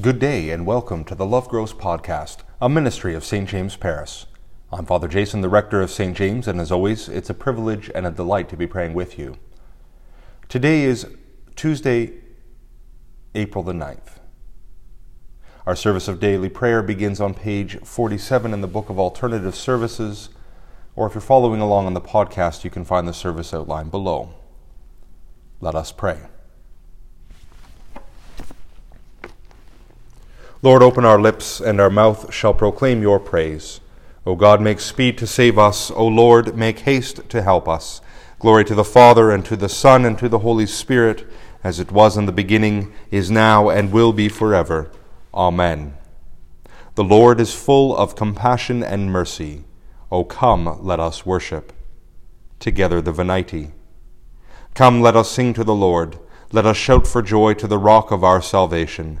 Good day and welcome to the Love Grows Podcast, a ministry of St. James Paris. I'm Father Jason, the rector of St. James, and as always, it's a privilege and a delight to be praying with you. Today is Tuesday, April the 9th. Our service of daily prayer begins on page 47 in the Book of Alternative Services, or if you're following along on the podcast, you can find the service outline below. Let us pray. Lord, open our lips, and our mouth shall proclaim your praise. O God, make speed to save us. O Lord, make haste to help us. Glory to the Father, and to the Son, and to the Holy Spirit, as it was in the beginning, is now, and will be forever. Amen. The Lord is full of compassion and mercy. O come, let us worship. Together the Venite. Come, let us sing to the Lord. Let us shout for joy to the rock of our salvation.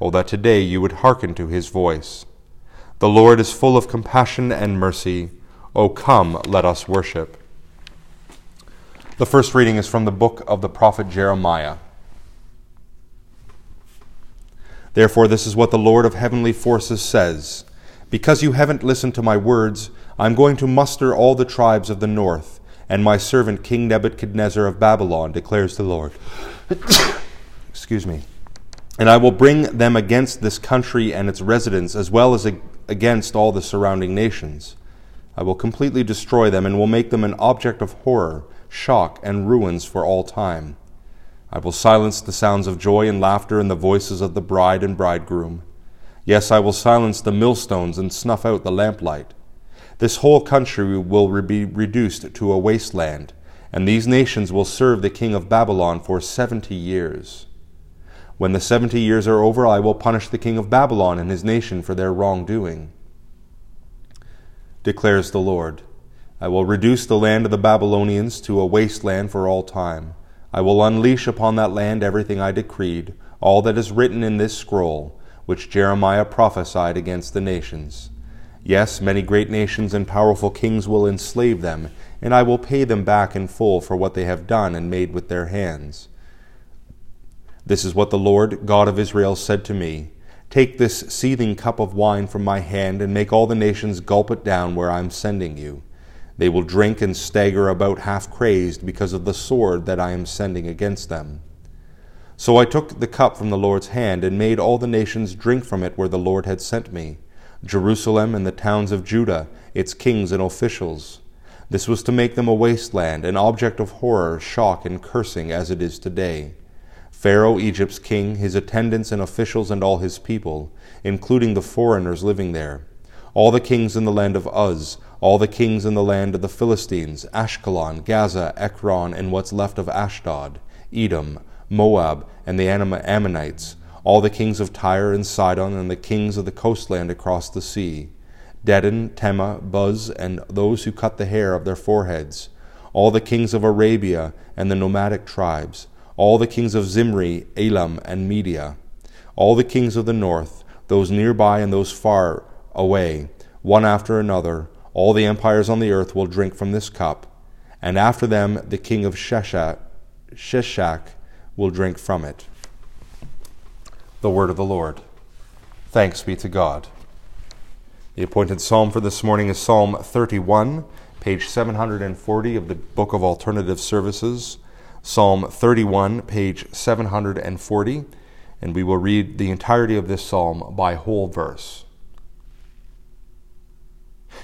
O that today you would hearken to his voice. The Lord is full of compassion and mercy. O come, let us worship. The first reading is from the book of the prophet Jeremiah. Therefore, this is what the Lord of heavenly forces says Because you haven't listened to my words, I'm going to muster all the tribes of the north, and my servant King Nebuchadnezzar of Babylon, declares the Lord. Excuse me. And I will bring them against this country and its residents, as well as against all the surrounding nations. I will completely destroy them and will make them an object of horror, shock, and ruins for all time. I will silence the sounds of joy and laughter and the voices of the bride and bridegroom. Yes, I will silence the millstones and snuff out the lamplight. This whole country will be reduced to a wasteland, and these nations will serve the king of Babylon for seventy years. When the seventy years are over, I will punish the king of Babylon and his nation for their wrongdoing. Declares the Lord I will reduce the land of the Babylonians to a wasteland for all time. I will unleash upon that land everything I decreed, all that is written in this scroll, which Jeremiah prophesied against the nations. Yes, many great nations and powerful kings will enslave them, and I will pay them back in full for what they have done and made with their hands. This is what the Lord God of Israel said to me Take this seething cup of wine from my hand, and make all the nations gulp it down where I am sending you. They will drink and stagger about half crazed because of the sword that I am sending against them. So I took the cup from the Lord's hand, and made all the nations drink from it where the Lord had sent me Jerusalem and the towns of Judah, its kings and officials. This was to make them a wasteland, an object of horror, shock, and cursing, as it is today. Pharaoh, Egypt's king, his attendants and officials, and all his people, including the foreigners living there, all the kings in the land of Uz, all the kings in the land of the Philistines, Ashkelon, Gaza, Ekron, and what's left of Ashdod, Edom, Moab, and the Ammonites, all the kings of Tyre and Sidon, and the kings of the coastland across the sea, Dedan, Tema, Buz, and those who cut the hair of their foreheads, all the kings of Arabia, and the nomadic tribes, all the kings of Zimri, Elam, and Media, all the kings of the north, those nearby and those far away, one after another, all the empires on the earth will drink from this cup, and after them the king of Sheshach, Sheshach will drink from it. The word of the Lord. Thanks be to God. The appointed psalm for this morning is Psalm 31, page 740 of the Book of Alternative Services. Psalm 31, page 740, and we will read the entirety of this psalm by whole verse.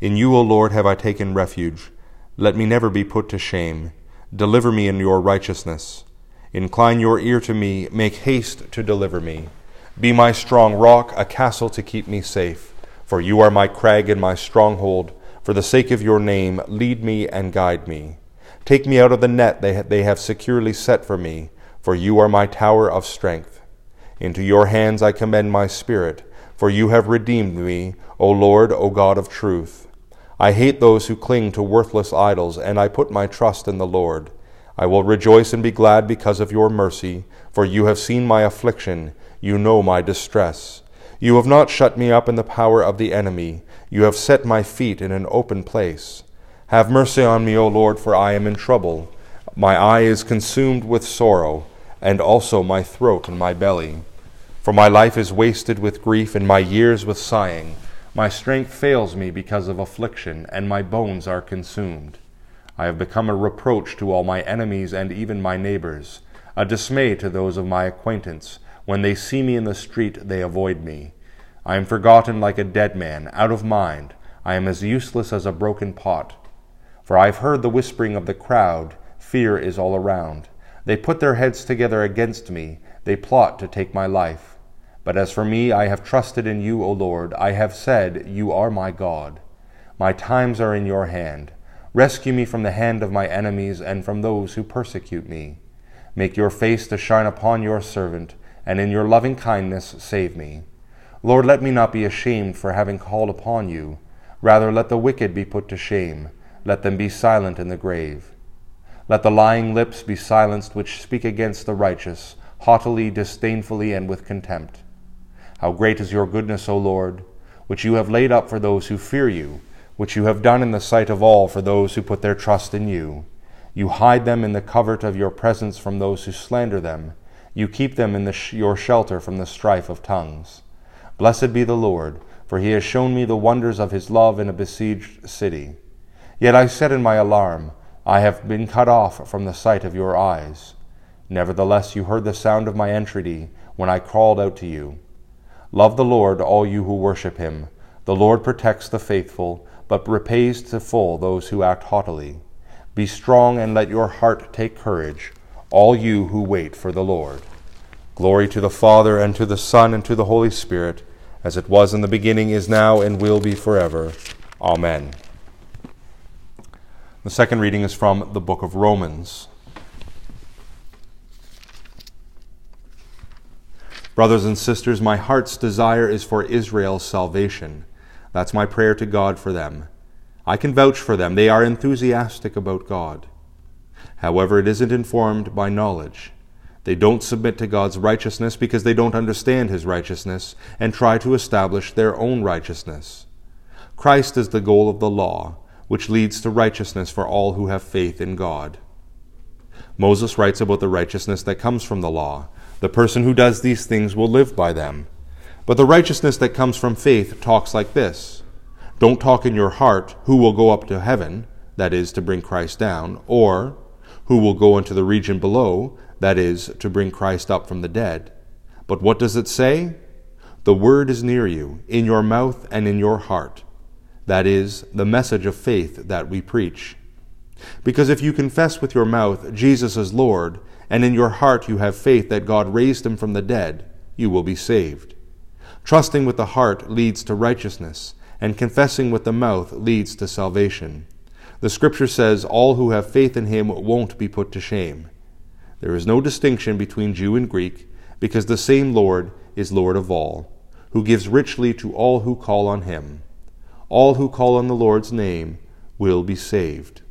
In you, O Lord, have I taken refuge. Let me never be put to shame. Deliver me in your righteousness. Incline your ear to me. Make haste to deliver me. Be my strong rock, a castle to keep me safe. For you are my crag and my stronghold. For the sake of your name, lead me and guide me. Take me out of the net they, they have securely set for me, for you are my tower of strength. Into your hands I commend my spirit. for you have redeemed me, O Lord, O God of truth. I hate those who cling to worthless idols, and I put my trust in the Lord. I will rejoice and be glad because of your mercy, for you have seen my affliction, you know my distress. You have not shut me up in the power of the enemy, you have set my feet in an open place. Have mercy on me, O Lord, for I am in trouble. My eye is consumed with sorrow, and also my throat and my belly. For my life is wasted with grief, and my years with sighing. My strength fails me because of affliction, and my bones are consumed. I have become a reproach to all my enemies and even my neighbors, a dismay to those of my acquaintance. When they see me in the street, they avoid me. I am forgotten like a dead man, out of mind. I am as useless as a broken pot. For I have heard the whispering of the crowd, fear is all around. They put their heads together against me, they plot to take my life. But as for me, I have trusted in you, O Lord. I have said, You are my God. My times are in your hand. Rescue me from the hand of my enemies and from those who persecute me. Make your face to shine upon your servant, and in your loving kindness save me. Lord, let me not be ashamed for having called upon you. Rather, let the wicked be put to shame. Let them be silent in the grave. Let the lying lips be silenced which speak against the righteous, haughtily, disdainfully, and with contempt. How great is your goodness, O Lord, which you have laid up for those who fear you, which you have done in the sight of all for those who put their trust in you. You hide them in the covert of your presence from those who slander them. You keep them in the sh- your shelter from the strife of tongues. Blessed be the Lord, for he has shown me the wonders of his love in a besieged city. Yet I said in my alarm, I have been cut off from the sight of your eyes. Nevertheless, you heard the sound of my entreaty when I called out to you. Love the Lord, all you who worship him. The Lord protects the faithful, but repays to full those who act haughtily. Be strong and let your heart take courage, all you who wait for the Lord. Glory to the Father, and to the Son, and to the Holy Spirit, as it was in the beginning, is now, and will be forever. Amen. The second reading is from the book of Romans. Brothers and sisters, my heart's desire is for Israel's salvation. That's my prayer to God for them. I can vouch for them. They are enthusiastic about God. However, it isn't informed by knowledge. They don't submit to God's righteousness because they don't understand His righteousness and try to establish their own righteousness. Christ is the goal of the law, which leads to righteousness for all who have faith in God. Moses writes about the righteousness that comes from the law, the person who does these things will live by them. But the righteousness that comes from faith talks like this Don't talk in your heart, who will go up to heaven, that is, to bring Christ down, or who will go into the region below, that is, to bring Christ up from the dead. But what does it say? The word is near you, in your mouth and in your heart. That is, the message of faith that we preach. Because if you confess with your mouth Jesus is Lord, and in your heart you have faith that God raised him from the dead, you will be saved. Trusting with the heart leads to righteousness, and confessing with the mouth leads to salvation. The scripture says, All who have faith in him won't be put to shame. There is no distinction between Jew and Greek, because the same Lord is Lord of all, who gives richly to all who call on him. All who call on the Lord's name will be saved.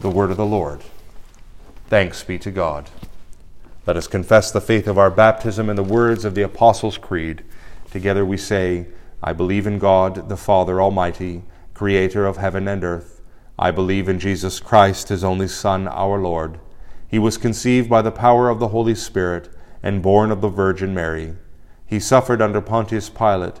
The word of the Lord. Thanks be to God. Let us confess the faith of our baptism in the words of the Apostles' Creed. Together we say, I believe in God, the Father Almighty, creator of heaven and earth. I believe in Jesus Christ, his only Son, our Lord. He was conceived by the power of the Holy Spirit and born of the Virgin Mary. He suffered under Pontius Pilate,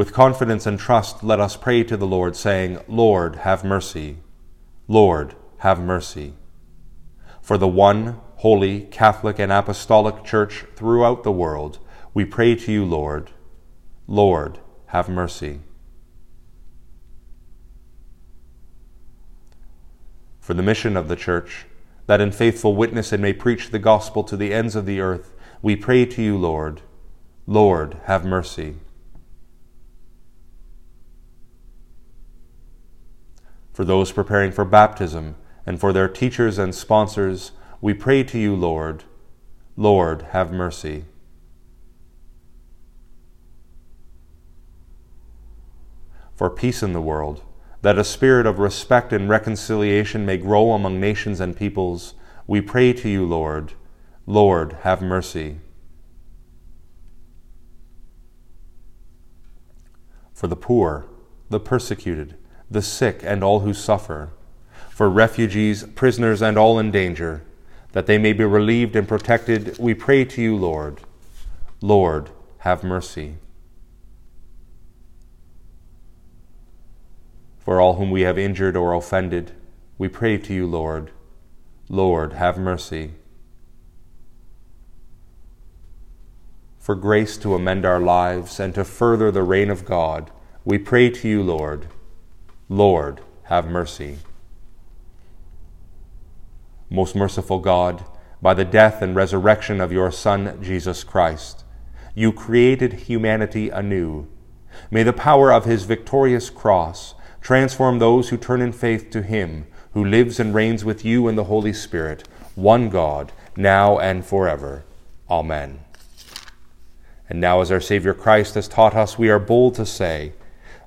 With confidence and trust, let us pray to the Lord, saying, Lord, have mercy. Lord, have mercy for the one holy Catholic and Apostolic Church throughout the world, we pray to you, Lord. Lord, have mercy. For the mission of the Church, that in faithful witness it may preach the gospel to the ends of the earth, we pray to you, Lord. Lord, have mercy. For those preparing for baptism, and for their teachers and sponsors, we pray to you, Lord. Lord, have mercy. For peace in the world, that a spirit of respect and reconciliation may grow among nations and peoples, we pray to you, Lord. Lord, have mercy. For the poor, the persecuted, the sick, and all who suffer, for refugees, prisoners, and all in danger, that they may be relieved and protected, we pray to you, Lord. Lord, have mercy. For all whom we have injured or offended, we pray to you, Lord. Lord, have mercy. For grace to amend our lives and to further the reign of God, we pray to you, Lord. Lord, have mercy. Most merciful God, by the death and resurrection of your Son, Jesus Christ, you created humanity anew. May the power of his victorious cross Transform those who turn in faith to Him who lives and reigns with you in the Holy Spirit, one God, now and forever. Amen. And now, as our Savior Christ has taught us, we are bold to say,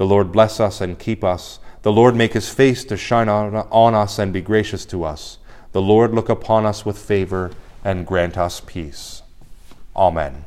The Lord bless us and keep us. The Lord make his face to shine on, us and be gracious to us. The Lord look upon us with favor and grant us peace. Amen.